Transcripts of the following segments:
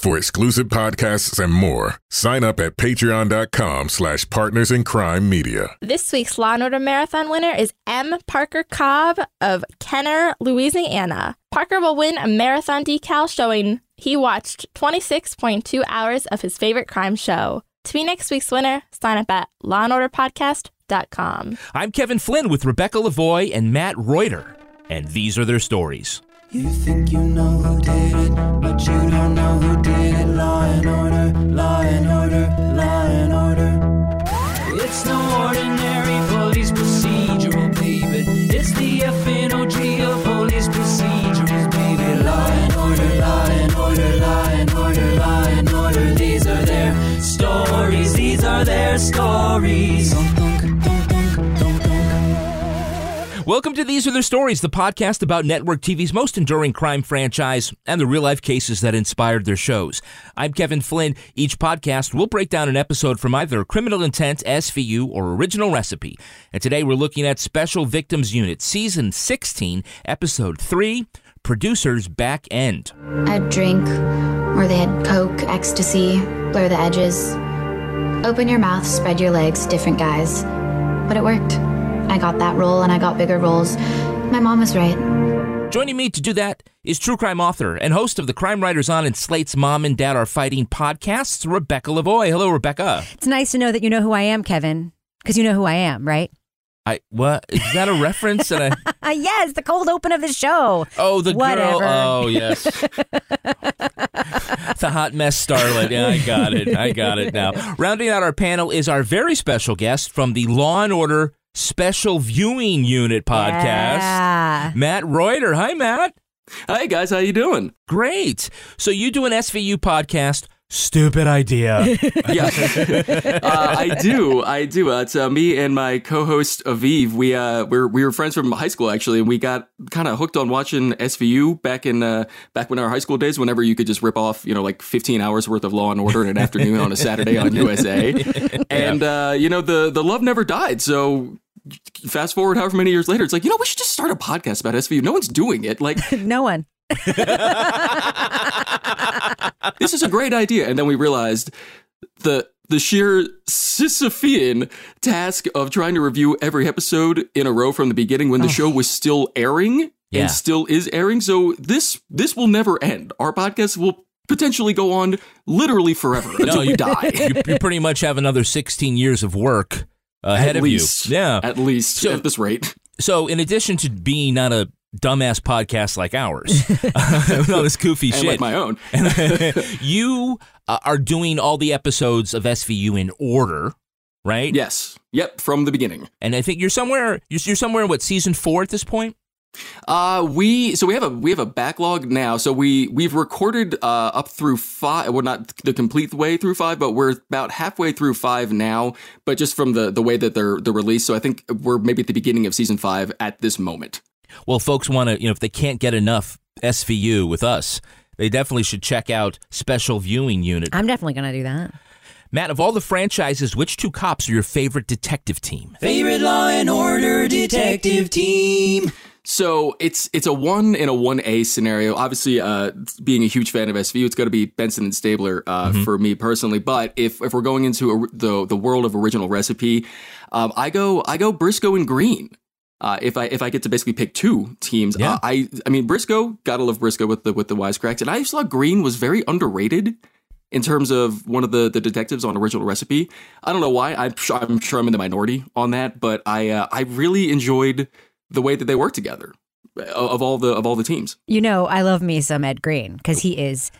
For exclusive podcasts and more, sign up at patreon.com slash partners in crime media. This week's Law and Order Marathon winner is M. Parker Cobb of Kenner, Louisiana. Parker will win a marathon decal showing he watched 26.2 hours of his favorite crime show. To be next week's winner, sign up at Law and Order lawandorderpodcast.com. I'm Kevin Flynn with Rebecca Lavoie and Matt Reuter, and these are their stories. You think you know who did it, but you don't know who did it. Law and order, law and order, law and order. It's no ordinary police procedural, baby. It's the FNOG of police procedurals, baby. Law and order, law and order, law and order, law and order. These are their stories. These are their stories. Welcome to These Are Their Stories, the podcast about network TV's most enduring crime franchise and the real life cases that inspired their shows. I'm Kevin Flynn. Each podcast will break down an episode from either Criminal Intent, SVU, or Original Recipe. And today we're looking at Special Victims Unit, Season 16, Episode 3 Producer's Back End. A drink or they had coke, ecstasy, blur the edges. Open your mouth, spread your legs, different guys. But it worked. I got that role and I got bigger roles. My mom was right. Joining me to do that is true crime author and host of the Crime Writers On and Slate's Mom and Dad Are Fighting podcasts, Rebecca Lavoie. Hello, Rebecca. It's nice to know that you know who I am, Kevin, because you know who I am, right? I what is that a reference? And I yes, the cold open of the show. oh the Whatever. girl oh yes the hot mess starlet yeah I got it I got it now. Rounding out our panel is our very special guest from the Law and Order Special Viewing Unit podcast, Yeah. Matt Reuter. Hi Matt. Hi guys, how you doing? Great. So you do an SVU podcast. Stupid idea. Yeah, uh, I do. I do. Uh, it's uh, me and my co-host Aviv. We uh, we're, we were friends from high school actually, and we got kind of hooked on watching SVU back in uh, back when our high school days. Whenever you could just rip off, you know, like 15 hours worth of Law and Order in an afternoon on a Saturday on USA, and uh, you know the the love never died. So. Fast forward however many years later, it's like, you know, we should just start a podcast about SVU. No one's doing it. Like, No one. This is a great idea. And then we realized the the sheer Sisyphean task of trying to review every episode in a row from the beginning when the oh. show was still airing Yeah. and still is airing. So this this will never end. Our podcast will potentially go on literally forever until we you, die. you, you pretty much have another 16 years of work ahead at of least, you. Yeah. At least So- at this rate. So, in addition to being not a dumbass podcast like ours, with all this goofy And shit, like my own. you uh, are doing all the episodes of SVU in order, right? Yes. Yep, from the beginning. And I think you're somewhere. You're, you're somewhere in what season four at this point? Uh, we so we have a we have a backlog now. So we we've recorded uh up through five. Well, not the complete way through five, but we're about halfway through five now. But just from the the way that they're the released, so I think we're maybe at the beginning of season five at this moment. Well, folks want to, you know, if they can't get enough SVU with us, they definitely should check out Special Viewing Unit. I'm definitely going to do that. Matt, of all the franchises, which two cops are your favorite detective team? Favorite Law and Order detective team. So it's it's a one in a one A scenario. Obviously, uh, being a huge fan of SVU, it's got to be Benson and Stabler uh, for me personally. But if if we're going into a, the the world of original recipe, um, I go I go Briscoe and Green. Uh, if I if I get to basically pick two teams, Yeah. uh, I I mean Briscoe, gotta love Briscoe with the with the wisecracks, and I just thought Green was very underrated in terms of one of the the detectives on original recipe. I don't know why. I'm sure, I'm sure I'm in the minority on that, but I uh, I really enjoyed the way that they work together uh, of all the of all the teams. You know, I love me some Ed Green because he is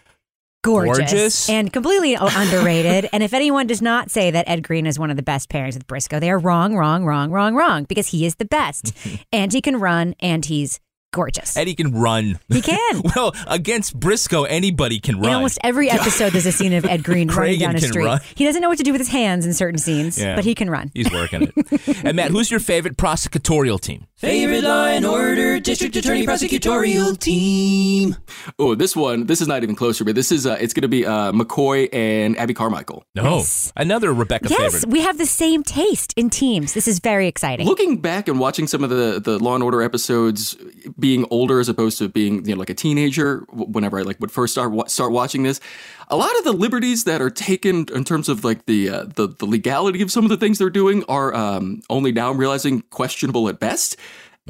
gorgeous, Gorgeous. and completely underrated. and if anyone does not say that Ed Green is one of the best pairings with Briscoe, they are wrong, wrong, wrong, wrong, wrong because he is the best. and he can run and he's gorgeous. Eddie can run. He can. Well, against Briscoe, anybody can In run. almost every episode, there's a scene of Ed Green running down a street. run. He doesn't know what to do with his hands in certain scenes, Yeah. but he can run. He's working it. and Matt, who's your favorite prosecutorial team? Favorite Law and Order District Attorney Prosecutorial Team. Oh, this one, this is not even closer, but this is uh, it's going to be uh, McCoy and Abbie Carmichael. No, Yes. another Rebecca Yes, favorite. we have the same taste in teams. This is very exciting. Looking back and watching some of the the Law and Order episodes, being older as opposed to being you know like a teenager, whenever I like would first start start watching this, a lot of the liberties that are taken in terms of like the uh, the the legality of some of the things they're doing are um, only now I'm realizing questionable at best.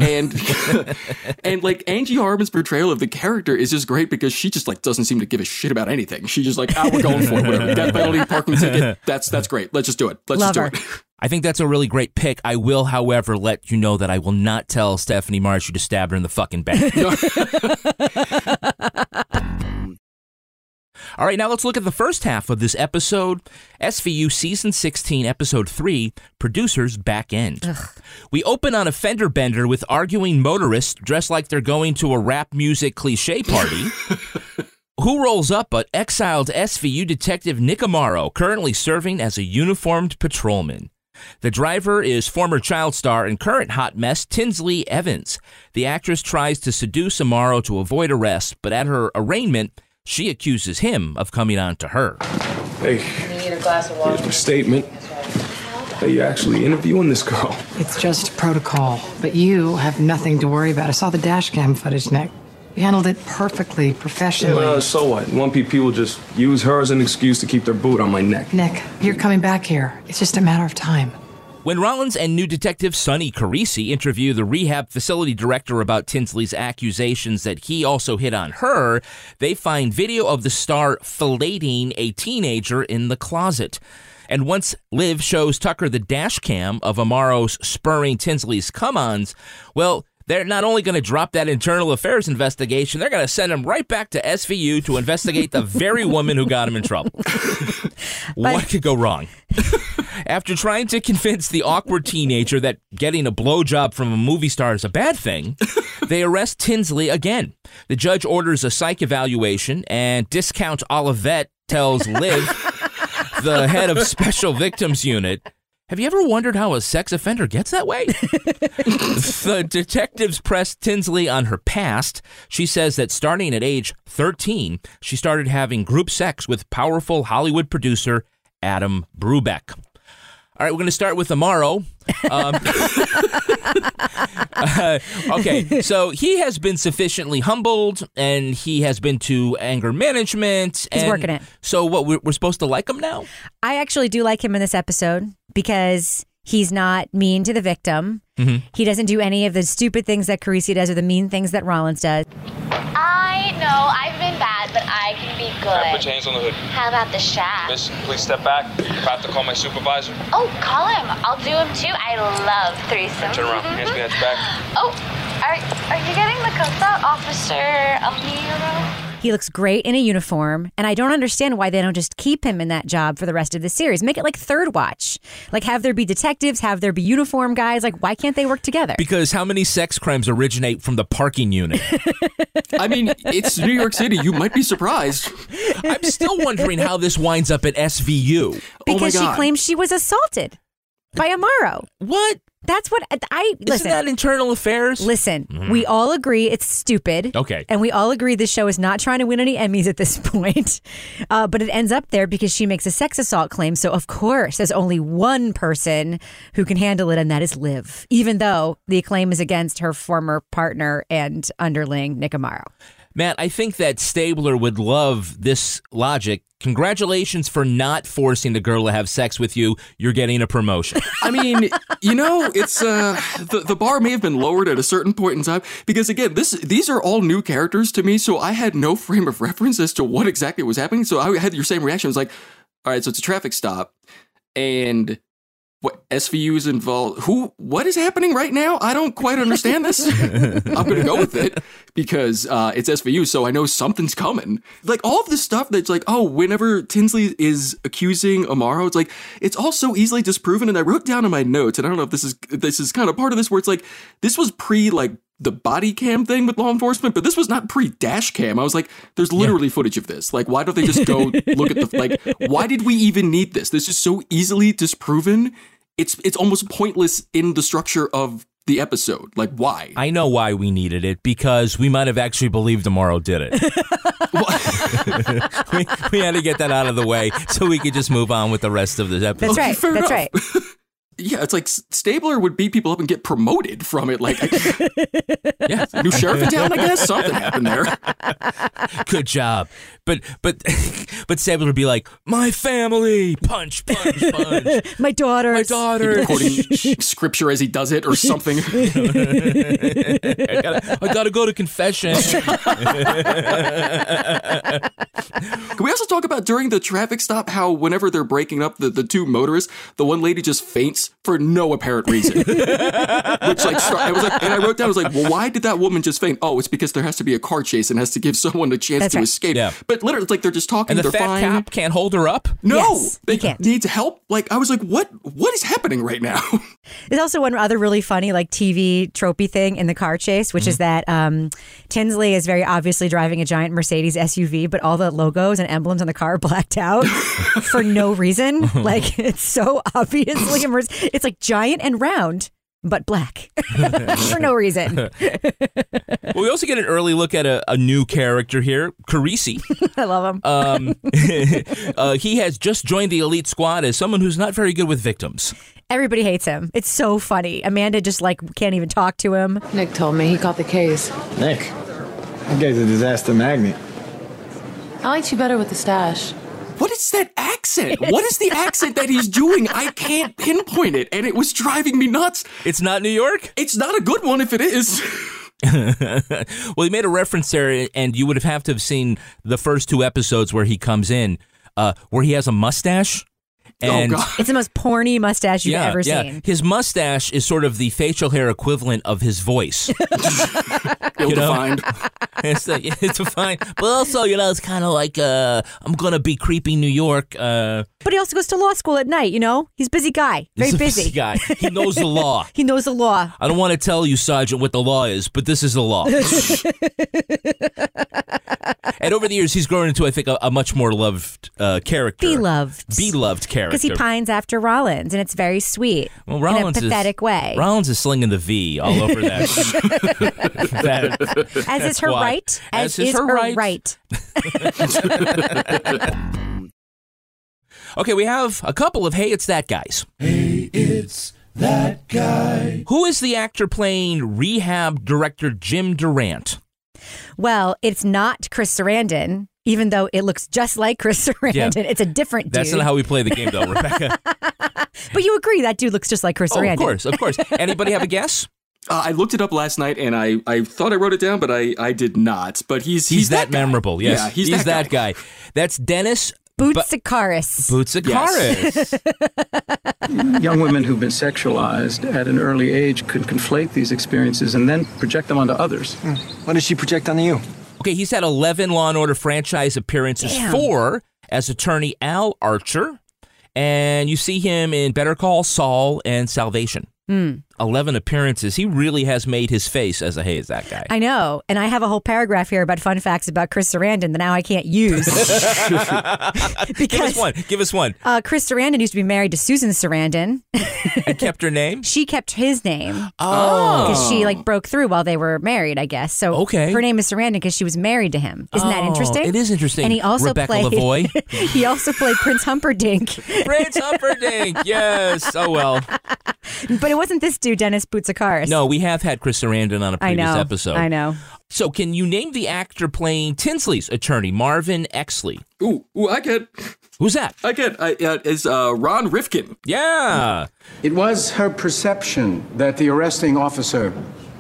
And and like Angie Harmon's portrayal of the character is just great because she just like doesn't seem to give a shit about anything. She just like, ah, we're going for it. Whatever. We got a penalty, parking ticket. That's that's great. Let's just do it. Let's Love just her. do it. I think that's a really great pick. I will, however, let you know that I will not tell Stephanie Marshy to stab her in the fucking back. All right, now let's look at the first half of this episode. SVU Season 16, Episode 3, Producers Back End. We open on a fender bender with arguing motorists dressed like they're going to a rap music cliche party. Who rolls up but exiled SVU detective Nick Amaro, currently serving as a uniformed patrolman? The driver is former child star and current hot mess Tinsley Evans. The actress tries to seduce Amaro to avoid arrest, but at her arraignment, she accuses him of coming on to her. Hey, You need a glass of water. here's my statement. Hey, you actually interviewing this girl? It's just protocol, but you have nothing to worry about. I saw the dash cam footage, Nick. You handled it perfectly, professionally. Uh, so what? One people will just use her as an excuse to keep their boot on my neck. Nick, you're coming back here. It's just a matter of time. When Rollins and new detective Sonny Carisi interview the rehab facility director about Tinsley's accusations that he also hit on her, they find video of the star filleting a teenager in the closet. And once Liv shows Tucker the dash cam of Amaro's spurring Tinsley's come ons, well, they're not only going to drop that internal affairs investigation, they're going to send him right back to SVU to investigate the very woman who got him in trouble. what could go wrong? After trying to convince the awkward teenager that getting a blowjob from a movie star is a bad thing, they arrest Tinsley again. The judge orders a psych evaluation, and Discount Olivet tells Liv, the head of Special Victims Unit, have you ever wondered how a sex offender gets that way? the detectives press Tinsley on her past. She says that starting at age 13, she started having group sex with powerful Hollywood producer Adam Brubeck. All right, we're going to start with Amaro. Um, uh, okay, so he has been sufficiently humbled, and he has been to anger management. He's and working it. So, what we're, we're supposed to like him now? I actually do like him in this episode because he's not mean to the victim. Mm-hmm. He doesn't do any of the stupid things that Carisi does or the mean things that Rollins does. I know I've been bad, but I can be good. Put your hands on the hood. How about the shaft? Miss, please step back. I have to call my supervisor, Oh, call him. I'll do him too. I love threesomes. turn around. Hands behind your back. Oh, are, are you getting the coats out, Officer Amaro? He looks great in a uniform, and I don't understand why they don't just keep him in that job for the rest of the series. Make it like Third Watch. Like have there be detectives, have there be uniform guys. Like why can't they work together? Because how many sex crimes originate from the parking unit? I mean, it's New York City. You might be surprised. I'm still wondering how this winds up at SVU. because oh she God. claims she was assaulted by Amaro. What? That's what I Isn't listen. that internal affairs? Listen, we all agree it's stupid. Okay. And we all agree this show is not trying to win any Emmys at this point. Uh, but it ends up there because she makes a sex assault claim. So, of course, there's only one person who can handle it, and that is Liv, even though the claim is against her former partner and underling, Nick Amaro. Matt, I think that Stabler would love this logic. Congratulations for not forcing the girl to have sex with you. You're getting a promotion. I mean, you know, it's uh the, the bar may have been lowered at a certain point in time because again, this these are all new characters to me, so I had no frame of reference as to what exactly was happening. So I had your same reaction. It was like, all right, so it's a traffic stop, and what SVU is involved. Who? What is happening right now? I don't quite understand this. I'm gonna go with it because uh, it's SVU, so I know something's coming. Like all of this stuff that's like, oh, whenever Tinsley is accusing Amaro, it's like it's all so easily disproven. And I wrote down in my notes, and I don't know if this is this is kind of part of this where it's like this was pre like the body cam thing with law enforcement, but this was not pre dash cam. I was like, there's literally footage of this. Like, why don't they just go look at the like? Why did we even need this? This is so easily disproven. It's it's almost pointless in the structure of the episode. Like, why? I know why we needed it because we might have actually believed Amaro did it. we, we had to get that out of the way so we could just move on with the rest of the episode. That's right. fair That's enough. right. Yeah, it's like Stabler would beat people up and get promoted from it. Like, I, yeah, new sheriff in town. I guess something happened there. Good job. But but but Stabler would be like, my family, punch, punch, punch. My daughter. My daughter. Quoting scripture as he does it or something. I gotta, I gotta go to confession. Can we also talk about during the traffic stop how whenever they're breaking up the, the two motorists, the one lady just faints for no apparent reason. Which like start, I was like, and I wrote down, I was like, well, why did that woman just faint? Oh, it's because there has to be a car chase and has to give someone a chance That's to right. escape. Yeah. But literally, it's like they're just talking. and the they're fat fine. cop can't hold her up. No, Yes, they can't. needs help. Like I was like, what? What is happening right now? There's also one other really funny like TV tropey thing in the car chase, which is that um, Tinsley is very obviously driving a giant Mercedes SUV, but all the logos and emblems on the car are blacked out for no reason. like it's so obviously a Merc- It's like giant and round, but black for no reason. Well, we also get an early look at a, a new character here, Carisi. I love him. Um, uh, he has just joined the elite squad as someone who's not very good with victims. Everybody hates him. It's so funny. Amanda just like can't even talk to him. Nick told me he caught the case. Nick, that guy's a disaster magnet. I liked you better with the stash. What is that accent? What is the accent that he's doing? I can't pinpoint it, and it was driving me nuts. It's not New York? It's not a good one if it is. well, he made a reference there, and you would have have to have seen the first two episodes where he comes in, uh, where he has a mustache. And oh god. It's the most porny mustache you've yeah, ever yeah. seen. His mustache is sort of the facial hair equivalent of his voice. Ill defined. it's, like, it's fine, but also you know it's kind of like uh, I'm gonna be creepy New York. Uh, But he also goes to law school at night, you know? He's a busy guy. Very he's a busy. guy. He knows the law. He knows the law. I don't want to tell you, Sergeant, what the law is, but this is the law. and over the years, he's grown into, I think, a, a much more loved uh, character. Beloved. Beloved character. Because he pines after Rollins, and it's very sweet. well, Rollins in a pathetic is, way. Rollins is slinging the V all over that. That As is her squad. right. As, is is her, right. right. Okay, we have a couple of Hey, It's That guys. Hey, it's that guy. Who is the actor playing rehab director Jim Durant? Well, it's not Chris Sarandon, even though it looks just like Chris Sarandon. It's a different dude. That's not how we play the game, though, Rebecca. but you agree that dude looks just like Chris oh, Sarandon. of course, of course. Anybody have a guess? Uh, I looked it up last night, and I, I thought I wrote it down, but I, I did not. But he's He's, he's, that, guy. memorable. Yes, Yeah, he's, that, guy. That's Dennis Boutsikaris. Boutsikaris. Young women who've been sexualized at an early age could conflate these experiences and then project them onto others. What does she project onto you? okay, he's had 11 Law and Order franchise appearances, Damn. four as attorney Al Archer, and you see him in Better Call Saul and Salvation. Hmm. 11 appearances. He really has made his face as a Hey, is that guy. I know. And I have a whole paragraph here about fun facts about Chris Sarandon that now I can't use. because, Give us one. Give us one. Uh, Chris Sarandon used to be married to Susan Sarandon. And kept her name? She kept his name. Oh. Because she like broke through while they were married, I guess. So Okay. her name is Sarandon because she was married to him. Isn't that Oh, interesting? it is interesting. And he also Rebecca played he also played Prince Humperdinck. Prince Humperdinck. Yes. Oh, well. but it wasn't this dude, Dennis Boutsikaris. No, we have had Chris Sarandon on a previous know. episode. I know. So, can you name the actor playing Tinsley's attorney, Marvin Exley? Ooh, ooh, I get, Who's that? I get. I, uh, is uh, Ron Rifkin? Yeah. It was her perception that the arresting officer,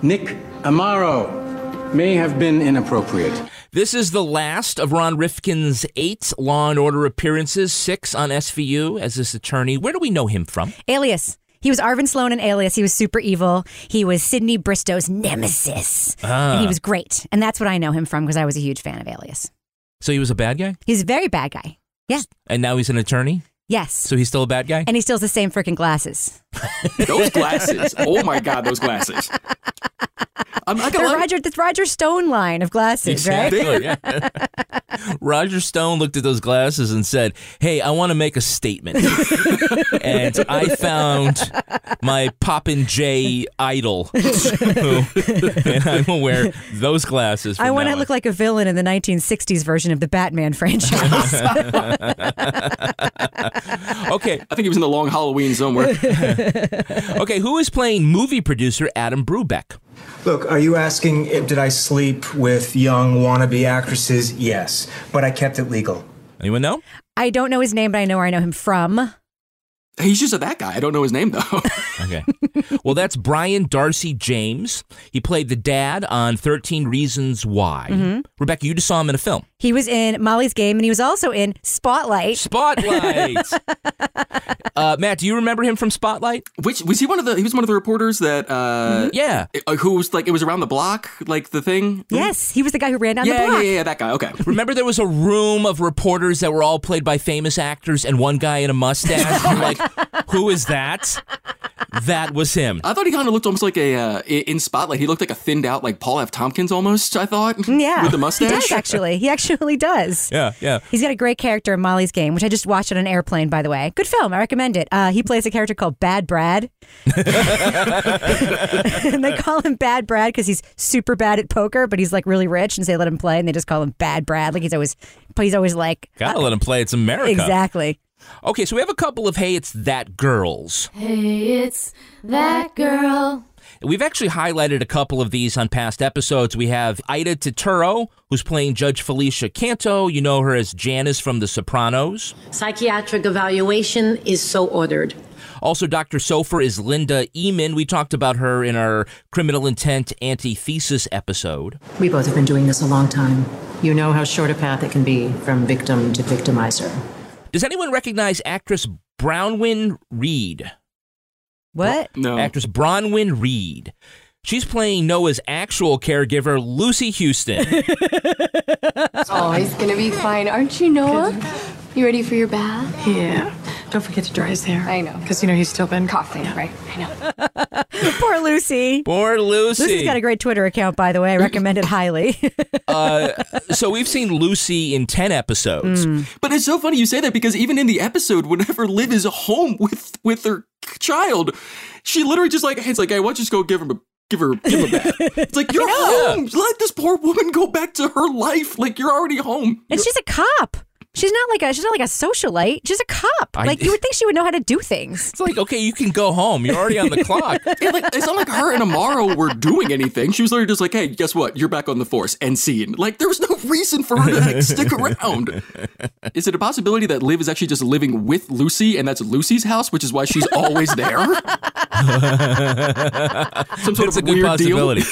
Nick Amaro, may have been inappropriate. This is the last of Ron Rifkin's eight Law and Order appearances, six on SVU as this attorney. Where do we know him from? Alias. He was Arvin Sloane in Alias. He was super evil. He was Sydney Bristow's nemesis. Ah. And he was great. And that's what I know him from because I was a huge fan of Alias. So he was a bad guy, He's a very bad guy. Yeah. and now he's an attorney. Yes. So he's still a bad guy. and he still has the same freaking glasses. Those glasses. oh my God, those glasses. I'm not the gonna lie. Roger, the Roger Stone line of glasses, right? Exactly. yeah. Roger Stone looked at those glasses and said, "Hey, I want to make a statement." and I found my Poppin' J idol, and I'm gonna wear those glasses. From I want to look like a villain in the 1960s version of the Batman franchise. okay. I think he was in the long Halloween somewhere. okay, who is playing movie producer Adam Brubeck? Look, are you asking if did I sleep with young wannabe actresses? Yes, but I kept it legal. Anyone know? I don't know his name, but I know where I know him from. He's just a that guy. I don't know his name though. Okay. well, that's Brian Darcy James. He played the dad on 13 Reasons Why. Mhm. Rebecca, you just saw him in a film. He was in Molly's Game, and he was also in Spotlight. Spotlight. uh, Matt, do you remember him from Spotlight? Which was he one of the? He was one of the reporters that. uh Yeah. uh, Who was like it was around the block, like the thing. Yes, he was the guy who ran down yeah, the block. yeah, yeah, that guy. Okay. Remember there was a room of reporters that were all played by famous actors and one guy in a mustache? You're like, who is that? That was him. I thought he kind of looked almost like a uh, in Spotlight. He looked like a thinned out like Paul F. Tompkins almost. I thought. Yeah, With the mustache. He does actually. He actually does. Yeah, yeah. He's got a great character in Molly's Game, which I just watched on an airplane, by the way. Good film. I recommend it. Uh, he plays a character called Bad Brad. and they call him Bad Brad because he's super bad at poker, but he's like really rich, and so they let him play, and they just call him Bad Brad. Like he's always, he's always like, Gotta let him play. It's America. exactly. Okay, so we have a couple of Hey, It's That Girls. Hey, it's that girl. We've actually highlighted a couple of these on past episodes. We have Aida Turturro, who's playing Judge Felicia Canto. You know her as Janice from The Sopranos. Psychiatric evaluation is so ordered. Also, Dr. Sofer is Linda Emond. We talked about her in our criminal intent antithesis episode. We both have been doing this a long time. You know how short a path it can be from victim to victimizer. Does anyone recognize actress Bronwyn Reed? What? No. Actress Bronwyn Reed. She's playing Noah's actual caregiver, Lucy Houston. oh, he's gonna be fine, aren't you, Noah? You ready for your bath? Yeah. Don't forget to dry his hair. I know. Because, you know, he's still been Coughing, right? I know. Poor Lucy. Poor Lucy. Lucy's got a great Twitter account, by the way. I recommend it highly. uh, so we've seen Lucy in 10 episodes. But it's so funny you say that because even in the episode, whenever Liv is home with with her child, she literally just like, hey, it's like, hey, why don't you just go give him a give her give a bath? It's like you're home. Let this poor woman go back to her life. Like you're already home. and she's a cop. She's not like a she's not like a socialite. She's a cop. I- like you would think she would know how to do things. It's like, okay, you can go home. You're already on the clock. Yeah, like, it's not like her and Amaro were doing anything. She was literally just like, hey, guess what? You're back on the force. End scene. Like there was no reason for her to like, stick around. Is it a possibility that Liv is actually just living with Lucy and that's Lucy's house, which is why she's always there? Some sort it's of a good weird possibility.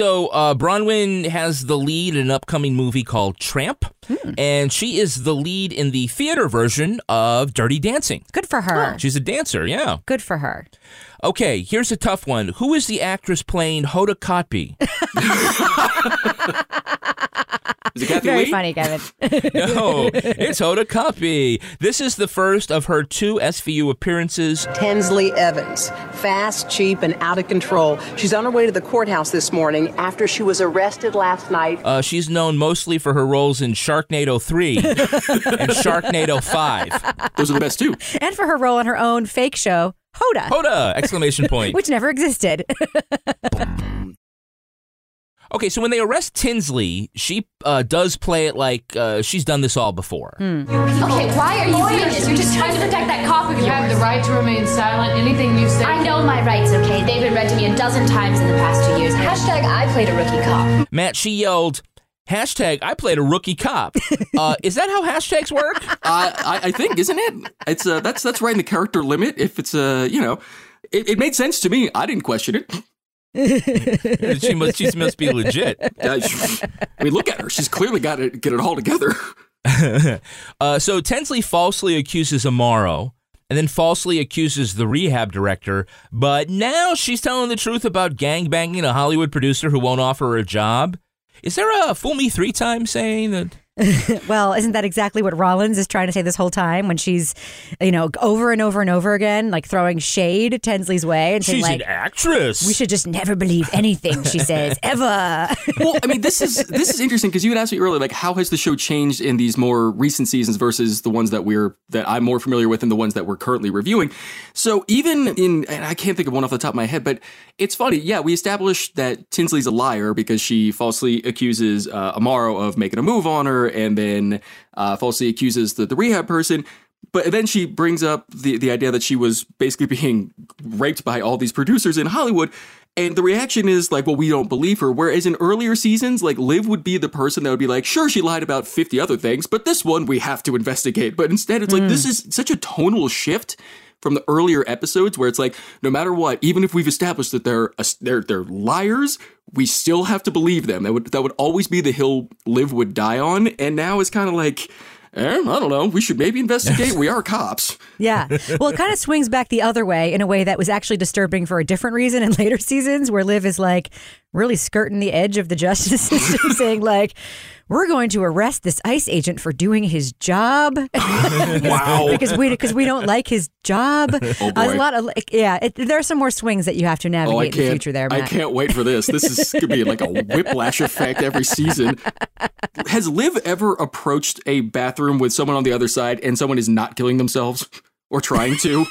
so uh, Bronwyn has the lead in an upcoming movie called Tramp, Hmm. and she is the lead in the theater version of Dirty Dancing. Good for her. She's a dancer, yeah. Good for her. Okay, here's a tough one. Who is the actress playing Hoda Kotb? Is it Kathy Very Lee? funny, Kevin. no, it's Hoda Kotb. This is the first of her two SVU appearances. Tinsley Evans, fast, cheap, and out of control. She's on her way to the courthouse this morning after she was arrested last night. Uh, she's known mostly for her roles in Sharknado 3 and Sharknado 5. Those are the best too. and for her role on her own fake show, Hoda. Hoda! Exclamation point. Which never existed. Okay, so when they arrest Tinsley, she uh, does play it like uh, she's done this all before. Hmm. Okay, why are you doing this? You're just trying to protect that cop of yours. You have the right to remain silent. Anything you say. I know my rights, okay? They've been read to me a dozen times in the past two years. Hashtag I played a rookie cop. Matt, she yelled, hashtag I played a rookie cop. Uh, is that how hashtags work? Uh, I, I think, isn't it? It's uh, that's that's right in the character limit. If it's uh, you know, it, it made sense to me. I didn't question it. She must she must be legit. Uh, sh- I mean, look at her. She's clearly got to get it all together. uh, so Tinsley falsely accuses Amaro and then falsely accuses the rehab director, but now she's telling the truth about gangbanging a Hollywood producer who won't offer her a job. Is there a fool me three times saying that? well, isn't that exactly what Rollins is trying to say this whole time when she's, you know, over and over and over again, like throwing shade at Tinsley's way and saying, She's like, an actress. we should just never believe anything she says ever. well, I mean, this is this is interesting because you had asked me earlier, like, how has the show changed in these more recent seasons versus the ones that we're that I'm more familiar with and the ones that we're currently reviewing. So even in, and I can't think of one off the top of my head, but it's funny. Yeah, we established that Tinsley's a liar because she falsely accuses uh, Amaro of making a move on her, and then uh, falsely accuses the, the rehab person. But then she brings up the, the idea that she was basically being raped by all these producers in Hollywood. And the reaction is like, well, we don't believe her. Whereas in earlier seasons, like Liv would be the person that would be like, sure, she lied about 50 other things, but this one we have to investigate. But instead, it's like, this is such a tonal shift from the earlier episodes where it's like, no matter what, even if we've established that they're, a, they're, they're liars, we still have to believe them. That would, that would always be the hill Liv would die on. And now it's kind of like, eh, I don't know, we should maybe investigate. we are cops. Yeah. Well, it kind of swings back the other way in a way that was actually disturbing for a different reason in later seasons, where Liv is like really skirting the edge of the justice system, saying, like, we're going to arrest this ICE agent for doing his job. wow. because we because we don't like his job. Oh, uh, a lot of yeah. It, there are some more swings that you have to oh, navigate Oh, in the future. There, I can't wait for this. This is going to be like a whiplash effect every season. Has Liv ever approached a bathroom with someone on the other side and someone is not killing themselves or trying to?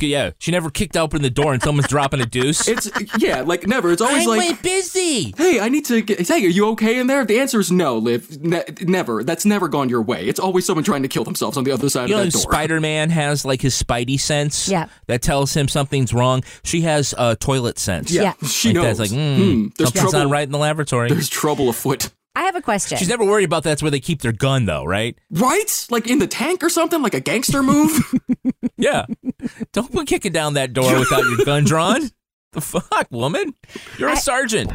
Yeah, she never kicked open the door and someone's dropping a deuce. It's yeah, like never. It's always I'm like way busy. Hey, I need to get. Hey, are you okay in there? The answer is no, Liv. Ne- never. That's never gone your way. It's always someone trying to kill themselves on the other side You know, of that door. Spider Man has like his Spidey sense. Yeah. That tells him something's wrong. She has a toilet sense. Yeah, Yeah. she like That's knows. like, mm, Hmm, there's something's trouble- not right in the laboratory. There's trouble afoot. I have a question. She's never worried about that's where they keep their gun, though, right? Right? Like in the tank or something, like a gangster move. Yeah. Don't be kicking down that door without your gun drawn. The fuck, woman? You're a sergeant.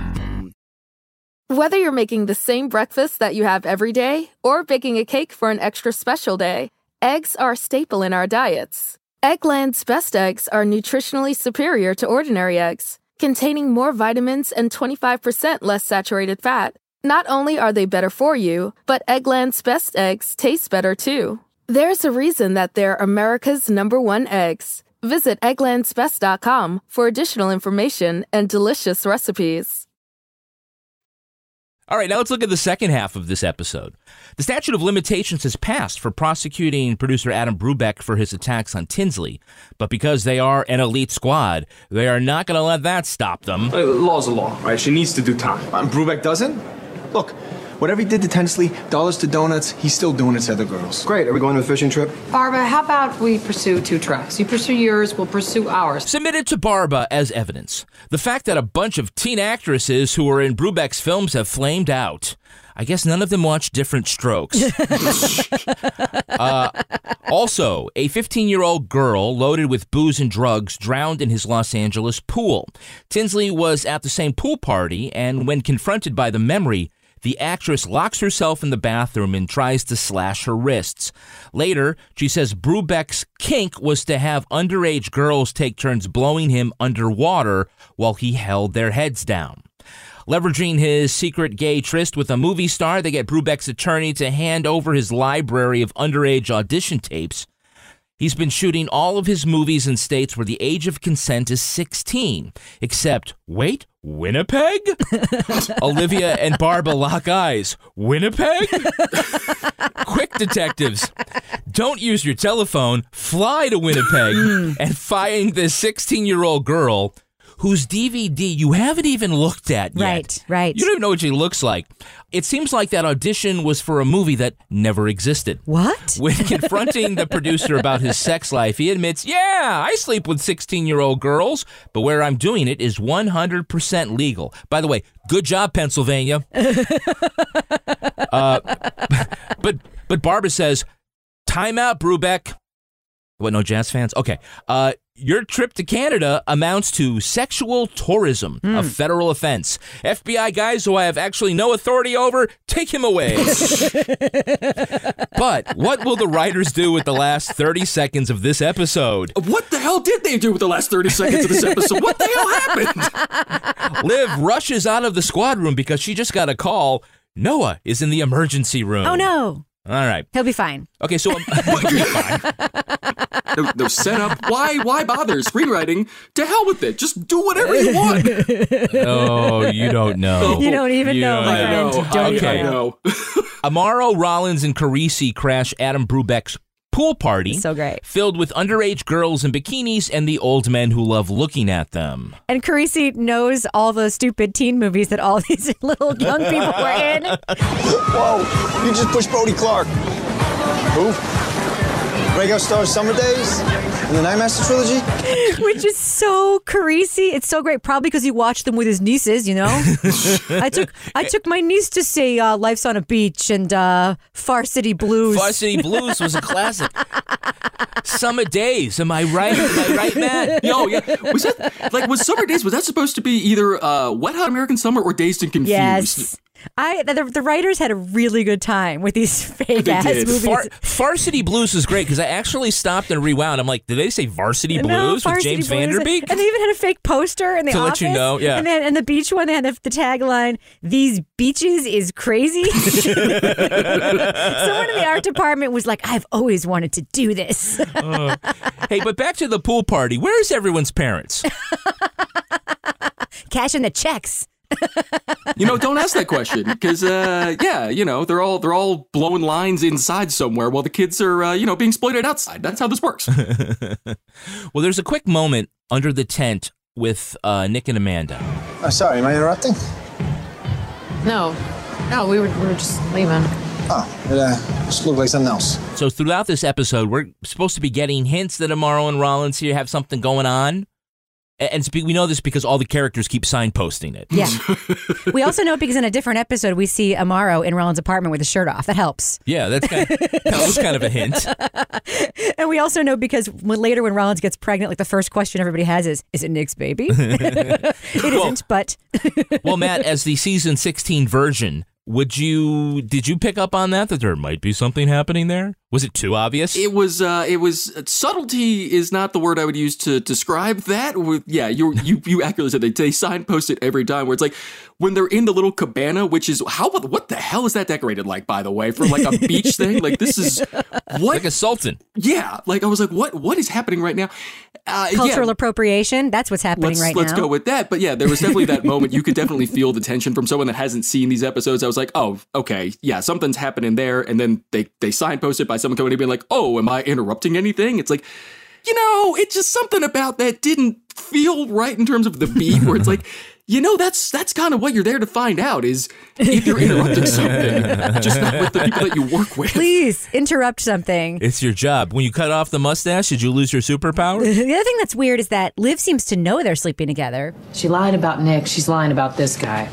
Whether you're making the same breakfast that you have every day or baking a cake for an extra special day, eggs are a staple in our diets. Eggland's best eggs are nutritionally superior to ordinary eggs, containing more vitamins and 25% less saturated fat. Not only are they better for you, but Eggland's best eggs taste better too. There's a reason that they're America's number one eggs. Visit egglandsbest.com for additional information and delicious recipes. All right, now let's look at the second half of this episode. The statute of limitations has passed for prosecuting producer Adam Brubeck for his attacks on Tinsley, but because they are an elite squad, they are not going to let that stop them. Uh, law's a law, right? She needs to do time. And Brubeck doesn't? Look, whatever he did to Tinsley, dollars to donuts, he's still doing it to other girls. Great. Are we going on a fishing trip? Barba, how about we pursue two tracks? You pursue yours, we'll pursue ours. Submitted to Barba as evidence. The fact that a bunch of teen actresses who were in Brubeck's films have flamed out. I guess none of them watched Diff'rent Strokes. uh, also, a 15 year old girl loaded with booze and drugs drowned in his Los Angeles pool. Tinsley was at the same pool party, and when confronted by the memory, the actress locks herself in the bathroom and tries to slash her wrists. Later, she says Brubeck's kink was to have underage girls take turns blowing him underwater while he held their heads down. Leveraging his secret gay tryst with a movie star, they get Brubeck's attorney to hand over his library of underage audition tapes. He's been shooting all of his movies in states where the age of consent is 16. Except, wait, Winnipeg? Olivia and Barba lock eyes. Winnipeg? Quick, detectives. Don't use your telephone. Fly to Winnipeg hmm. and find this 16 year old girl whose DVD you haven't even looked at yet. Right, right. You don't even know what she looks like. It seems like that audition was for a movie that never existed. What? When confronting the producer about his sex life, he admits, Yeah, I sleep with 16 year old girls, but where I'm doing it is 100% legal. By the way, good job, Pennsylvania. uh, but, but Barba says, Time out, Brubeck. What, no jazz fans? Okay. Uh, your trip to Canada amounts to sexual tourism, a federal offense. FBI guys who I have actually no authority over, take him away. but what will the writers do with the last 30 seconds of this episode? What the hell did they do with the last 30 seconds of this episode? What the hell happened? Liv rushes out of the squad room because she just got a call. Noah is in the emergency room. Oh no, All right. he'll be fine. Okay, so um, They're, they're set up. Why? Why bother screenwriting? To hell with it. Just do whatever you want. oh, you don't know. You don't even You know, my friend. know. Don't Okay. even know. know. Amaro, Rollins, and Carisi crash Adam Brubeck's pool party. So great. Filled with underage girls in bikinis and the old men who love looking at them. And Carisi knows all the stupid teen movies that all these little young people were in. Whoa, you just pushed Brody Clark. Who? Breakout Stars Summer Days? In the Nightmaster trilogy? Which is so Carisi. It's so great. Probably because he watched them with his nieces. You know, I took I took my niece to see uh, Life's on a Beach and uh, Far City Blues. Far City Blues was a classic. Summer Days, am I right? Am I right, Matt? Yo, yeah. Was that like was Summer Days? Was that supposed to be either uh, Wet Hot American Summer or Dazed and Confused? Yes. I the, the writers had a really good time with these fake They ass did. movies. Far, Varsity Blues is great because I actually stopped and rewound. I'm like, did they say Varsity No, Blues with Varsity James Blues. Van Der Beek? And they even had a fake poster in the To let you know, yeah. And then and the beach one, they had the, the tagline, "These beaches is crazy." Someone in the art department was like, "I've always wanted to do this." Uh, hey, but back to the pool party. Where's everyone's parents? Cashing the checks. You know, don't ask that question because, uh, yeah, you know, they're all they're all blowing lines inside somewhere while the kids are, uh, you know, being exploited outside. That's how this works. well, there's a quick moment under the tent with uh, Nick and Amanda. Uh, sorry, am I interrupting? No, no, we were, we were just leaving. Oh, it uh, just looked like something else. So throughout this episode, we're supposed to be getting hints that Amaro and Rollins here have something going on. And spe- we know this because all the characters keep signposting it. Yeah. we also know because in a different episode we see Amaro in Rollins' apartment with his shirt off. That helps. Yeah, that's kind of, that was kind of a hint. And we also know because when, later when Rollins gets pregnant, like the first question everybody has is, "Is it Nick's baby?" it isn't, but Well, Matt, as the season 16 version, would you did you pick up on that that there might be something happening there? Was it too obvious? It was, uh, it was subtlety is not the word I would use to describe that. With- Yeah, you you you accurately said they, they signpost it every time. Where it's like when they're in the little cabana, which is how what the hell is that decorated like? By the way, for like a beach thing, like this is what like a sultan. Yeah, like I was like, what what is happening right now? Uh, yeah. cultural appropriation. That's what's happening let's right let's now. go with that. But yeah, there was definitely that moment. You could definitely feel the tension from someone that hasn't seen these episodes. I was like, oh, okay, yeah, something's happening there. And then they they signpost it by someone coming in and being like, oh, am I interrupting anything? It's like, you know, it's just something about that didn't feel right in terms of the beat. Where it's like. You know, that's that's kind of what you're there to find out is if you're interrupting something, just not with the people that you work with. Please interrupt something. It's your job. When you cut off the mustache, did you lose your superpower? the other thing that's weird is that Liv seems to know they're sleeping together. She lied about Nick. She's lying about this guy.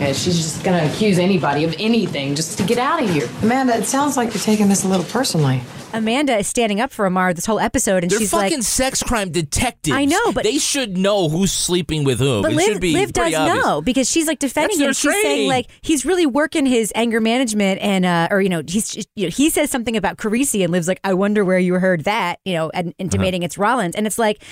And she's just gonna accuse anybody of anything just to get out of here. Amanda, it sounds like you're taking this a little personally. Amanda is standing up for Amar this whole episode, and They're she's fucking like, sex crime detectives. I know, but- they should know who's sleeping with whom. But it Liv, should be Liv does pretty obvious. know because she's like defending That's him. their She's saying training. like he's really working his anger management and uh, or you know he's you know he says something about Carisi and Liv's like I wonder where you heard that you know and intimating Uh-huh. it's Rollins and it's like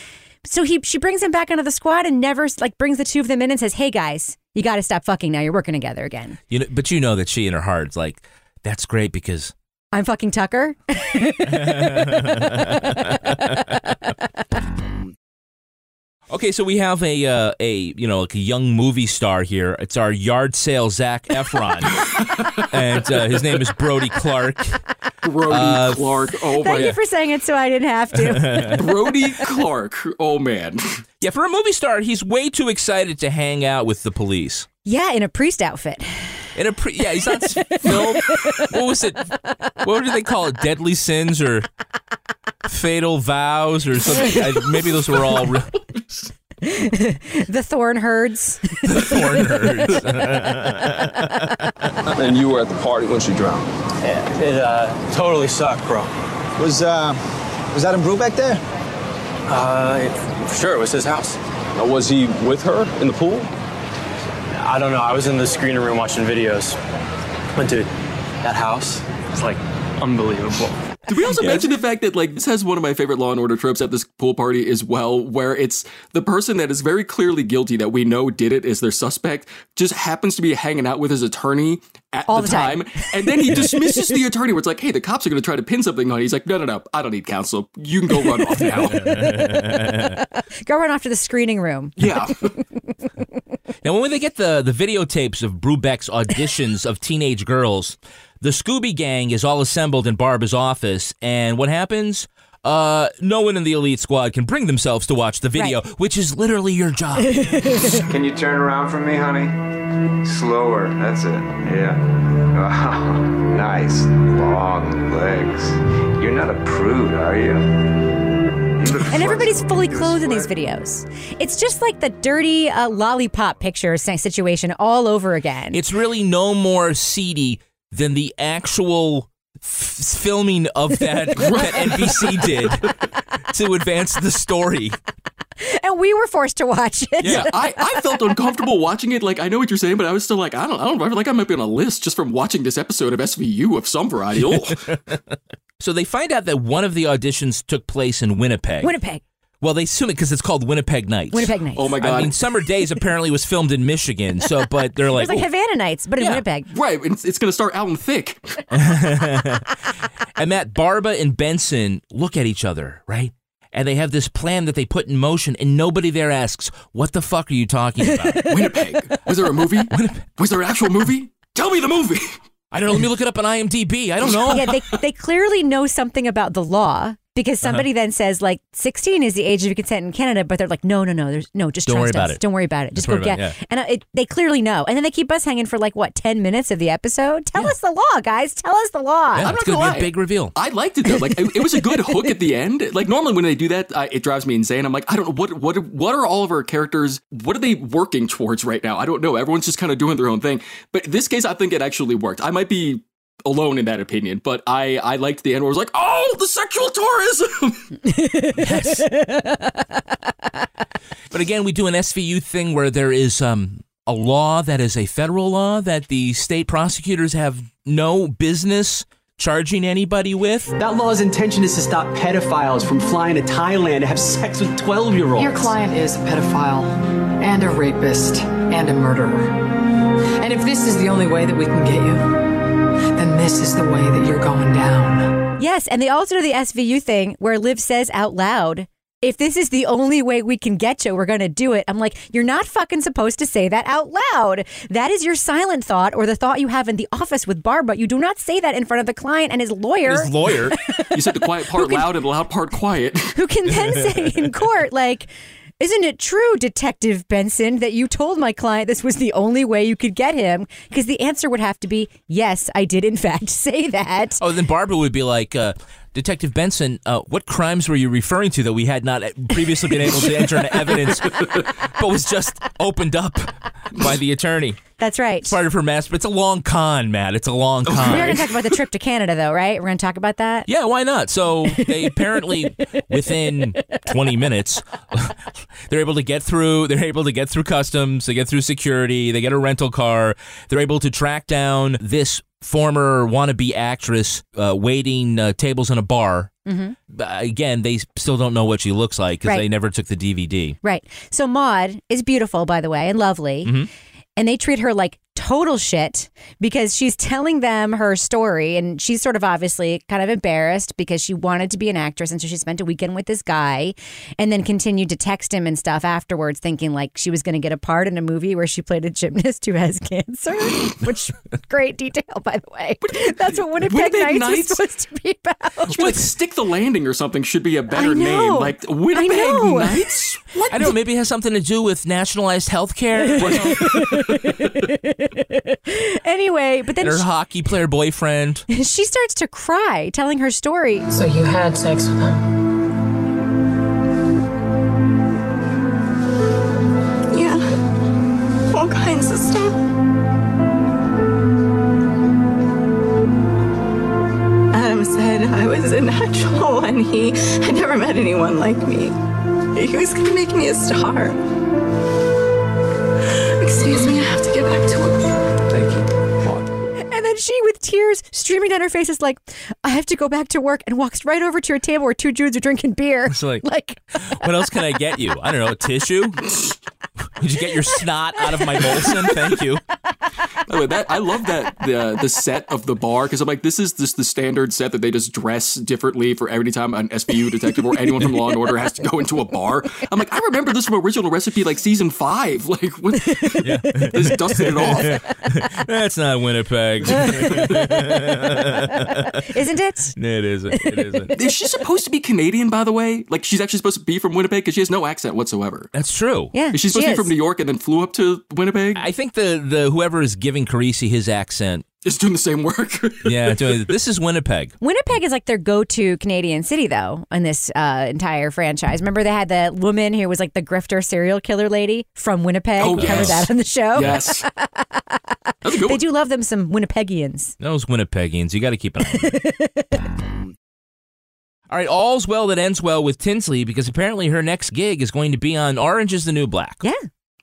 so he she brings him back onto the squad and never like brings the two of them in and says hey guys you got to stop fucking now you're working together again. You know, but you know that she in her heart's like, that's great because I'm fucking Tucker. Okay, so we have a uh, a you know like a young movie star here. It's our yard sale Zac Efron, and uh, his name is Brody Clark. Brody Uh, Clark. Oh Thank my you for saying it so I didn't have to. Brody Clark. Oh man. Yeah, for a movie star, he's way too excited to hang out with the police. yeah, in a priest outfit. In a pre- yeah, he's on s- film. What was it? What do they call it? Deadly sins or fatal vows or something? I, maybe those were all real. the Thorn Birds. The Thorn Birds. And you were at the party when she drowned. Yeah, it uh, totally sucked, bro. Was uh, was Adam Brubeck there? Uh, it, sure, it was his house. Now, was he with her in the pool? I don't know. I was in the screening room watching videos. But dude, that house is like unbelievable. Did we also mention the fact that like this has one of my favorite Law and Order tropes at this pool party as well, where it's the person that is very clearly guilty that we know did it is their suspect, just happens to be hanging out with his attorney at All the, the time. time, and then he dismisses the attorney. Where it's like, hey, the cops are going to try to pin something on. you. He's like, no, no, no, I don't need counsel. You can go run off now. Go run off to the screening room. yeah. Now, when they get the, the videotapes of Brubeck's auditions of teenage girls, the Scooby Gang is all assembled in Barba's office, and what happens? Uh, no one in the elite squad can bring themselves to watch the video, which is literally your job. Can you turn around for me, honey? Slower. That's it. Yeah. Wow. Nice long legs. You're not a prude, are you? You look And everybody's fully clothed in these videos. It's just like the dirty uh, lollipop picture situation all over again. it's really no more seedy than the actual f- filming of that that NBC did to advance the story. and we were forced to watch it. Yeah, I, I felt uncomfortable watching it. Like I know what you're saying, but I was still like, I don't, I don't, I feel like I might be on a list just from watching this episode of SVU of some variety. Oh. So they find out that one of the auditions took place in Winnipeg. Winnipeg. Well, they assume it because it's called Winnipeg Nights. Winnipeg Nights. Oh my god! I mean, Summer Days apparently was filmed in Michigan. So, but they're It like, was like. Havana Nights, but in Yeah. Winnipeg. right, it's, it's going to start out in thick. and Matt, Barba and Benson look at each other, right? And they have this plan that they put in motion, and nobody there asks, "What the fuck are you talking about?" Winnipeg. Was there a movie? Was there an actual movie? Tell me the movie. I don't know. Let me look it up on IMDb. I don't know. Yeah, they, they clearly know something about the law because Uh-huh. somebody then says like 16 is the age of consent in Canada, but they're like, no, no, no, there's no, just Don't worry trust about it. Don't worry about it. Just Just, go get. it, And uh, it, they clearly know, and then they keep us hanging for like what 10 minutes of the episode. Tell us the law, guys. Tell us the law. Yeah, I'm it's not going gonna to be a lie. big reveal. I liked it though. Like it, it was a good hook at the end. Like normally when they do that, uh, it drives me insane. I'm like, I don't know what what what are all of our characters? What are they working towards right now? I don't know. Everyone's just kind of doing their own thing. But in this case, I think it actually worked. I might be alone in that opinion, but I I liked the end where it was like, oh, the sexual tourism. Yes. but again, we do an SVU thing where there is um, a law that is a federal law that the state prosecutors have no business charging anybody with. That law's intention is to stop pedophiles from flying to Thailand to have sex with 12 year olds. Your client is a pedophile and a rapist and a murderer. And if this is the only way that we can get you, then this is the way that you're going down. Yes, and they also do the SVU thing where Liv says out loud, if this is the only way we can get you, we're going to do it. I'm like, you're not fucking supposed to say that out loud. That is your silent thought or the thought you have in the office with Barba. You do not say that in front of the client and his lawyer, His lawyer. you said the quiet part loud and the loud part quiet. who can then say in court, like, isn't it true, Detective Benson, that you told my client this was the only way you could get him? Because the answer would have to be, yes, I did in fact say that. Oh, then Barba would be like, uh, Detective Benson, uh, what crimes were you referring to that we had not previously been able to enter into evidence, but was just opened up by the attorney? That's right. It's part of her mess, but it's a long con, Matt. It's a long con. We're going to talk about the trip to Canada, though, right? We're going to talk about that. Yeah, why not? So they apparently within 20 minutes they're able to get through they're able to get through customs, they get through security, they get a rental car, they're able to track down this former wannabe actress uh, waiting uh, tables in a bar. Mhm. Uh, again, they still don't know what she looks like because Right. they never took the DVD. Right. So Maud is beautiful, by the way, and lovely. Mhm. And they treat her like total shit because she's telling them her story. And she's sort of obviously kind of embarrassed because she wanted to be an actress. And so she spent a weekend with this guy and then continued to text him and stuff afterwards, thinking like she was going to get a part in a movie where she played a gymnast who has cancer, which great detail, by the way. That's what Winnipeg, Winnipeg Nights, Nights? is supposed to be about. like stick the landing or something should be a better name. Like Winnipeg know. Nights. I don't know, maybe it has something to do with nationalized health care. anyway, but then and her she- hockey player boyfriend. she starts to cry telling her story. So you had sex with him? Yeah. All kinds of stuff. Adam said I was a natural and he had never met anyone like me. He was gonna make me a star. Excuse me, I have to get back to work. Thank you. And then she, with tears tears streaming down her face is like, I have to go back to work and walks right over to a table where two dudes are drinking beer. It's like, like what else can I get you? I don't know, a tissue? Did you get your snot out of my Molson? Thank you. By the way, that I love that the the set of the bar because I'm like, this is just the standard set that they just dress differently for every time an SVU detective or anyone from Law and Order has to go into a bar. I'm like, I remember this from original recipe, like season five. Like, what? Just dusted it off. That's not Winnipeg. Isn't it? it isn't. It isn't. Is she supposed to be Canadian, by the way? Like, she's actually supposed to be from Winnipeg because she has no accent whatsoever. That's true. Yeah, Is she supposed she to be is. from New York and then flew up to Winnipeg? I think the, the whoever is giving Carisi his accent is doing the same work. yeah, doing, this is Winnipeg. Winnipeg is like their go-to Canadian city, though, in this uh, entire franchise. Remember, they had the woman who was like the grifter serial killer lady from Winnipeg. Oh, Remember yes. that on the show? Yes. they do love them some Winnipegians. Those Winnipegians, you got to keep an eye on. All right, all's well that ends well with Tinsley because apparently her next gig is going to be on Orange is the New Black. Yeah.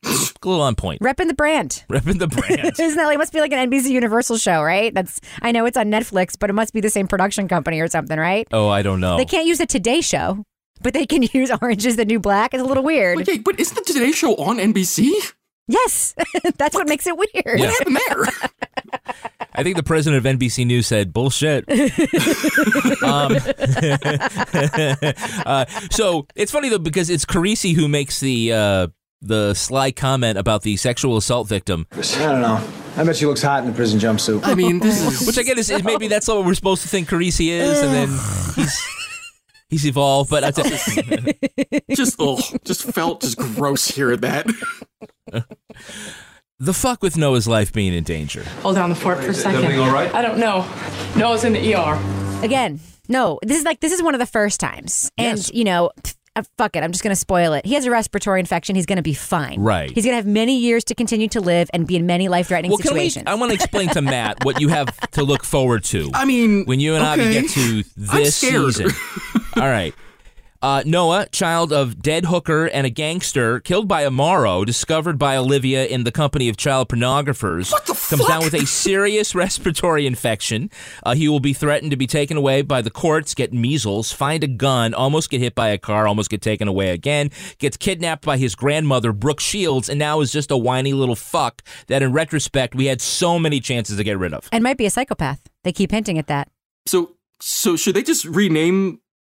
A little on point. Repping the brand. Repping the brand. Isn't that like, it must be like an NBC Universal show, right? That's I know it's on Netflix, but it must be the same production company or something, right? Oh, I don't know. They can't use the Today Show, but they can use Orange is the New Black. It's a little weird. Okay, but isn't the Today Show on NBC? Yes, that's what makes it weird. Yeah. happened there? I think the president of NBC News said bullshit. um, uh, so it's funny though because it's Carisi who makes the uh, the sly comment about the sexual assault victim. I don't know. I bet she looks hot in a prison jumpsuit. I mean, this is which I get is, is maybe that's what we're supposed to think Carisi is, and then he's he's evolved. But that's it. just oh, just felt just gross hearing that. the fuck with Noah's life being in danger. Hold down the fort for a second. everything all right? I don't know. Noah's in the ER. Again, no. This is like this is one of the first times, and you know. pff, uh, fuck it, I'm just going to spoil it. He has a respiratory infection. He's going to be fine. Right. He's going to have many years to continue to live and be in many life threatening Well, can we? situations. I want to explain to Matt what you have to look forward to. I mean, when you and Avi okay. get to this season. All right. Uh, Noah, child of dead hooker and a gangster, killed by Amaro, discovered by Olivia in the company of child pornographers, comes down with a serious respiratory infection. Uh, he will be threatened to be taken away by the courts, get measles, find a gun, almost get hit by a car, almost get taken away again, gets kidnapped by his grandmother, Brooke Shields, and now is just a whiny little fuck that, in retrospect, we had so many chances to get rid of. and might be a psychopath. They keep hinting at that. So, so should they just rename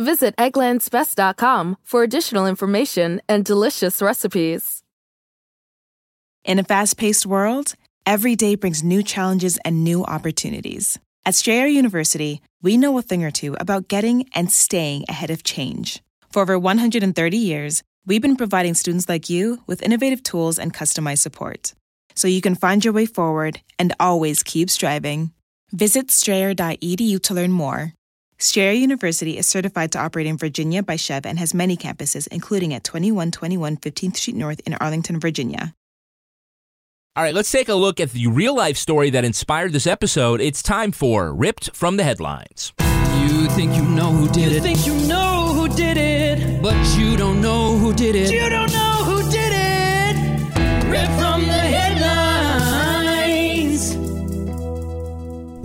Visit egglandsbest.com for additional information and delicious recipes. In a fast paced world, every day brings new challenges and new opportunities. At Strayer University, we know a thing or two about getting and staying ahead of change. For over 130 years, we've been providing students like you with innovative tools and customized support. So you can find your way forward and always keep striving. Visit strayer.edu to learn more. Strayer University is certified to operate in Virginia by SCHEV and has many campuses, including at 2121 15th Street North in Arlington, Virginia. All right, let's take a look at the real life story that inspired this episode. It's time for Ripped from the Headlines. You think you know who did it. You think you know who did it. But you don't know who did it. You don't know who did it. Rip from the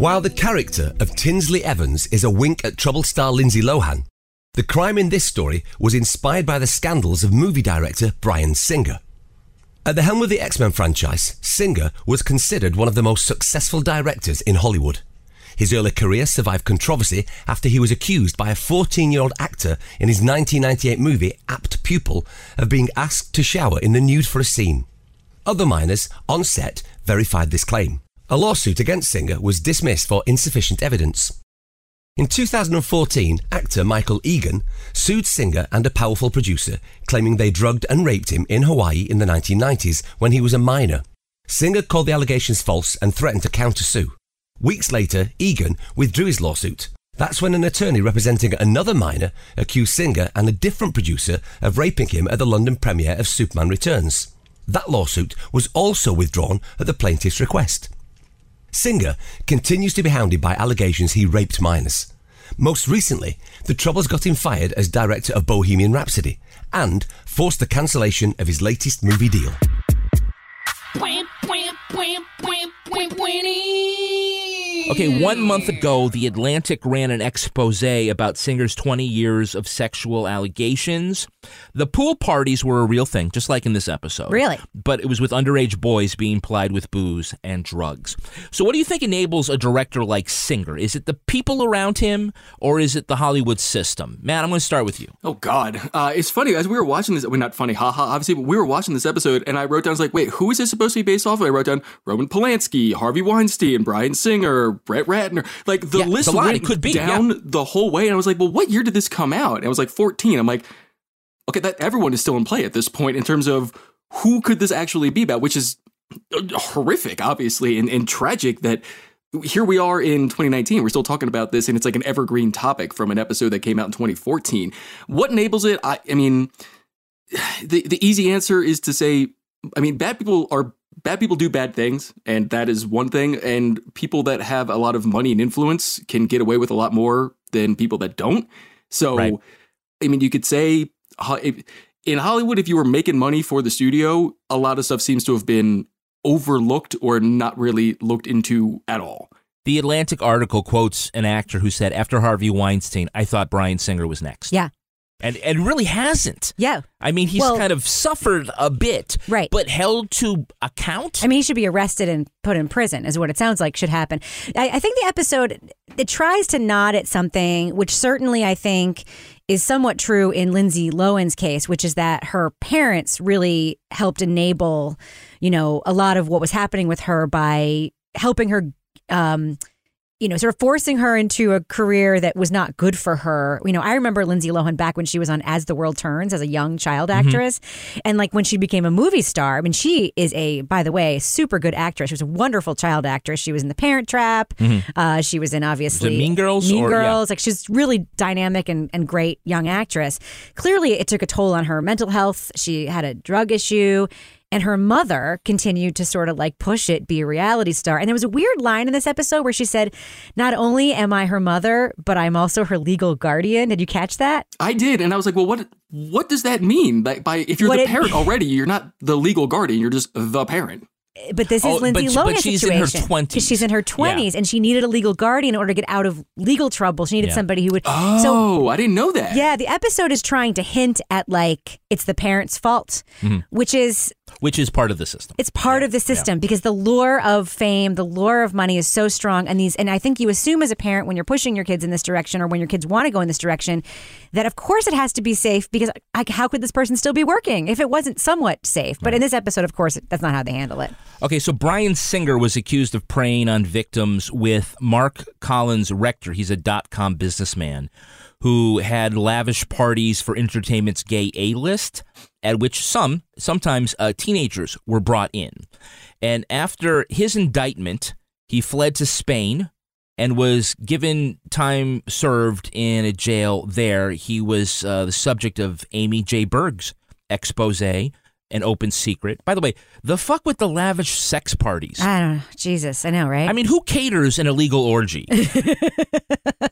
While the character of Tinsley Evans is a wink at troubled star Lindsay Lohan, the crime in this story was inspired by the scandals of movie director Bryan Singer. At the helm of the X Men franchise, Singer was considered one of the most successful directors in Hollywood. His early career survived controversy after he was accused by a 14 year old actor in his 1998 movie Apt Pupil of being asked to shower in the nude for a scene. Other minors on set verified this claim. A lawsuit against Singer was dismissed for insufficient evidence. In 2014, actor Michael Egan sued Singer and a powerful producer, claiming they drugged and raped him in Hawaii in the 1990s when he was a minor. Singer called the allegations false and threatened to countersue. Weeks later, Egan withdrew his lawsuit. That's when an attorney representing another minor accused Singer and a different producer of raping him at the London premiere of Superman Returns. That lawsuit was also withdrawn at the plaintiff's request. Singer continues to be hounded by allegations he raped minors. Most recently, the Troubles got him fired as director of Bohemian Rhapsody and forced the cancellation of his latest movie deal. Okay, one month ago, The Atlantic ran an expose about Singer's 20 years of sexual allegations. The pool parties were a real thing, just like in this episode. Really? But it was with underage boys being plied with booze and drugs. So, what do you think enables a director like Singer? Is it the people around him or is it the Hollywood system? Matt, I'm going to start with you. Oh God, uh, it's funny as we were watching this. Well, not funny, haha. Obviously, but we were watching this episode, and I wrote down, I was like, wait, who is this supposed to be based off of? I wrote down Roman Polanski, Harvey Weinstein, Bryan Singer, Brett Ratner. Like the Yeah, list lot. went could be, down yeah. the whole way, and I was like, well, what year did this come out? And I was like 14. I'm like, okay, that everyone is still in play at this point in terms of who could this actually be about, which is uh, horrific, obviously, and, and tragic that here we are in 2019. We're still talking about this, and it's like an evergreen topic from an episode that came out in 2014. What enables it? I, I mean, the the easy answer is to say, I mean, bad people are bad people do bad things, and that is one thing. And people that have a lot of money and influence can get away with a lot more than people that don't. So, Right. I mean, you could say in Hollywood, if you were making money for the studio, a lot of stuff seems to have been overlooked or not really looked into at all. The Atlantic article quotes an actor who said, After Harvey Weinstein, I thought Bryan Singer was next. Yeah. And, and really hasn't. Yeah. I mean, he's Well- kind of suffered a bit, Right. but held to account. I mean, he should be arrested and put in prison, is what it sounds like should happen. I, I think the episode it tries to nod at something, which certainly I think is somewhat true in Lindsay Lohan's case, which is that her parents really helped enable, you know, a lot of what was happening with her by helping her. Um, you know, sort of forcing her into a career that was not good for her. You know, I remember Lindsay Lohan back when she was on As the World Turns as a young child actress. And like when she became a movie star, I mean, she is a, by the way, super good actress. She was a wonderful child actress. She was in The Parent Trap. Mhm. Uh, she was in obviously Mean Girls Mean or- yeah. Girls. Like she's really dynamic and, and great young actress. Clearly, it took a toll on her mental health. She had a drug issue. And her mother continued to sort of like push it, be a reality star. And there was a weird line in this episode where she said, Not only am I her mother, but I'm also her legal guardian. Did you catch that? I did, and I was like, well, what what does that mean? Like, by if you're What the it- parent already, you're not the legal guardian. You're just the parent. But this is Oh, Lindsay but- but Lohan's she's in her situation. 20s. Because she's in her 20s and she needed a legal guardian in order to get out of legal trouble. She needed Yeah. somebody who would. Oh, so, I didn't know that. yeah, the episode is trying to hint at like it's the parent's fault, Mhm. which is Which is part of the system. it's part of the system because the lure of fame, the lure of money is so strong. And these, and I think you assume as a parent when you're pushing your kids in this direction or when your kids want to go in this direction, that of course it has to be safe because like, how could this person still be working if it wasn't somewhat safe? But in this episode, of course, that's not how they handle it. Okay, so Bryan Singer was accused of preying on victims with Marc Collins Rector. He's a dot com businessman who had lavish parties for entertainment's gay A list, at which some, sometimes uh, teenagers, were brought in. And after his indictment, he fled to Spain and was given time served in a jail there. He was uh, the subject of Amy J. Berg's expose, an open secret. By the way, the fuck with the lavish sex parties. I don't know. Jesus, I know, right? I mean, who caters an illegal orgy? I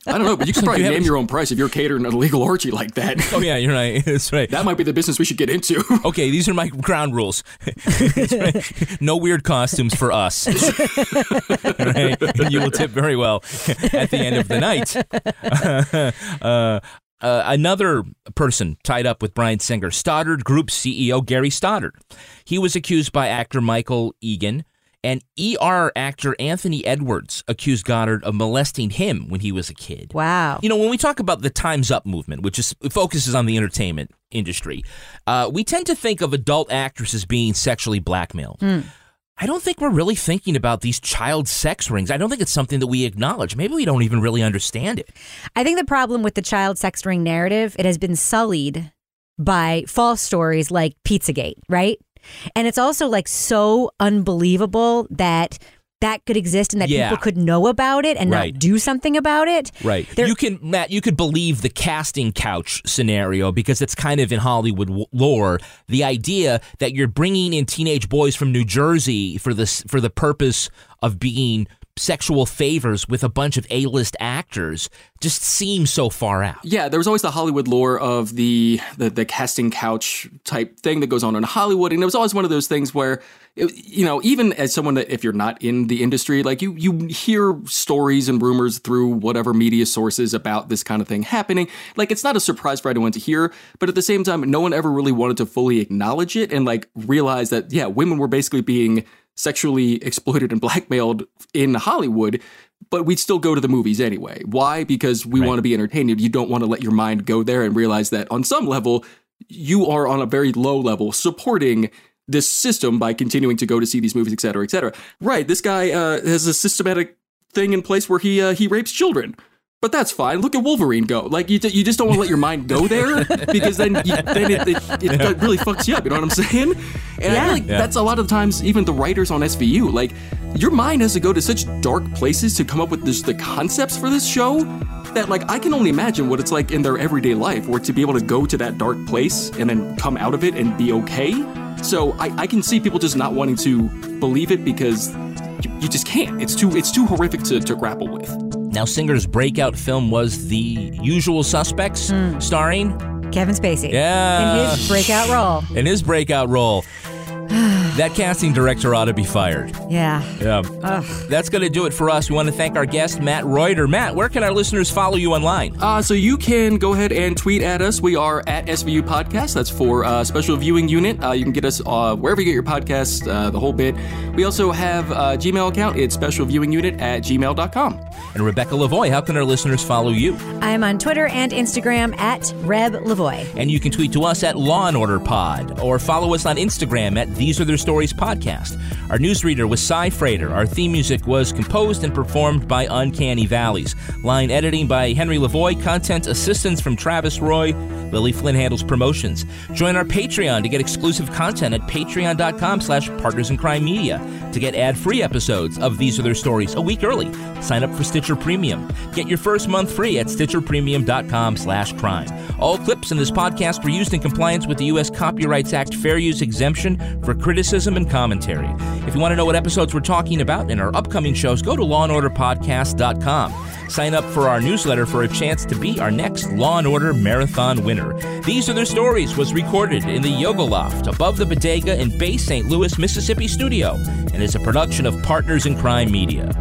don't know, but you could probably you name your own price if you're catering an illegal orgy like that. oh yeah, you're right. That's right. That might be the business we should get into. Okay, these are my ground rules. Right. No weird costumes for us. right? You will tip very well at the end of the night. uh, uh, another person tied up with Bryan Singer, Goddard Group CEO Gary Goddard. He was accused by actor Michael Egan. And ER actor Anthony Edwards accused Goddard of molesting him when he was a kid. Wow. You know, when we talk about the Time's Up movement, which is focuses on the entertainment industry, uh, we tend to think of adult actresses being sexually blackmailed. I don't think we're really thinking about these child sex rings. I don't think it's something that we acknowledge. Maybe we don't even really understand it. I think the problem with the child sex ring narrative, it has been sullied by false stories like Pizzagate, right? And it's also like so unbelievable that that could exist and that Yeah. people could know about it and Right. not do something about it. Right. you can Matt, you could believe the casting couch scenario because it's kind of in Hollywood w- lore, the idea that you're bringing in teenage boys from New Jersey for this for the purpose of being sexual favors with a bunch of A-list actors just seems so far out. Yeah, there was always the Hollywood lore of the, the the casting couch type thing that goes on in Hollywood, and it was always one of those things where, it, you know, even as someone that if you're not in the industry, like you you hear stories and rumors through whatever media sources about this kind of thing happening. Like it's not a surprise for anyone to hear, but at the same time, no one ever really wanted to fully acknowledge it and like realize that yeah, women were basically being sexually exploited and blackmailed in Hollywood, but we'd still go to the movies anyway. Why? Because we want to be entertained. You don't want to let your mind go there and realize that on some level, you are on a very low level supporting this system by continuing to go to see these movies, et cetera, et cetera. Right. This guy uh, has a systematic thing in place where he uh, he rapes children. But that's fine. Look at Wolverine go. Like you, you just don't want to let your mind go there because then you, then it, it, it really fucks you up. You know what I'm saying? And I Yeah. feel like Yeah. that's a lot of the times even the writers on SVU. Like your mind has to go to such dark places to come up with this, the concepts for this show that like I can only imagine what it's like in their everyday life, or to be able to go to that dark place and then come out of it and be okay. So I, I can see people just not wanting to believe it because you, you just can't. It's too it's too horrific to, to grapple with. Now Singer's breakout film was The Usual Suspects starring Kevin Spacey. Yeah. In his breakout role. in his breakout role. that casting director ought to be fired. Yeah. Yeah. Ugh. That's going to do it for us. We want to thank our guest, Matt Reuter. Matt, where can our listeners follow you online? Uh, so you can go ahead and tweet at us. We are at SVU Podcast. That's for uh, special viewing unit. Uh, you can get us uh, wherever you get your podcasts, uh, the whole bit. We also have a Gmail account. It's special viewing unit at gmail.com. And Rebecca Lavoie, how can our listeners follow you? I'm on Twitter and Instagram at Reb Lavoie. And you can tweet to us at Law and Order Pod or follow us on Instagram at These Are Their Stories Podcast. Our newsreader was Cy Frater. Our theme music was composed and performed by Uncanny Valleys. Line editing by Henry Lavoie. Content assistance from Travis Roy. Lily Flynn handles promotions. Join our Patreon to get exclusive content at patreon.com slash partners in crime media. To get ad-free episodes of These Are Their Stories a week early, sign up for Stitcher Premium. Get your first month free at stitcherpremium.com slash crime. All clips in this podcast were used in compliance with the U.S. Copyrights Act fair use exemption for criticism and commentary. If you want to know what episodes we're talking about in our upcoming shows, go to lawandorderpodcast.com. Sign up for our newsletter for a chance to be our next Law and Order Marathon winner. These Are Their Stories was recorded in the Yoga Loft above the Bodega in Bay St. Louis, Mississippi studio and is a production of Partners in Crime Media.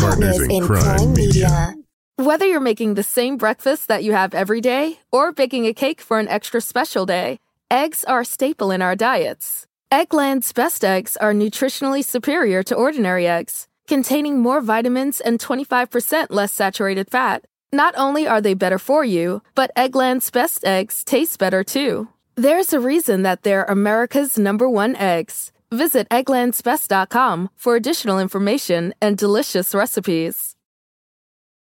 Partners in Crime Media. Whether you're making the same breakfast that you have every day or baking a cake for an extra special day, eggs are a staple in our diets. Eggland's best eggs are nutritionally superior to ordinary eggs, containing more vitamins and 25% less saturated fat. Not only are they better for you, but Eggland's best eggs taste better too. There's a reason that they're America's number one eggs. Visit egglandsbest.com for additional information and delicious recipes.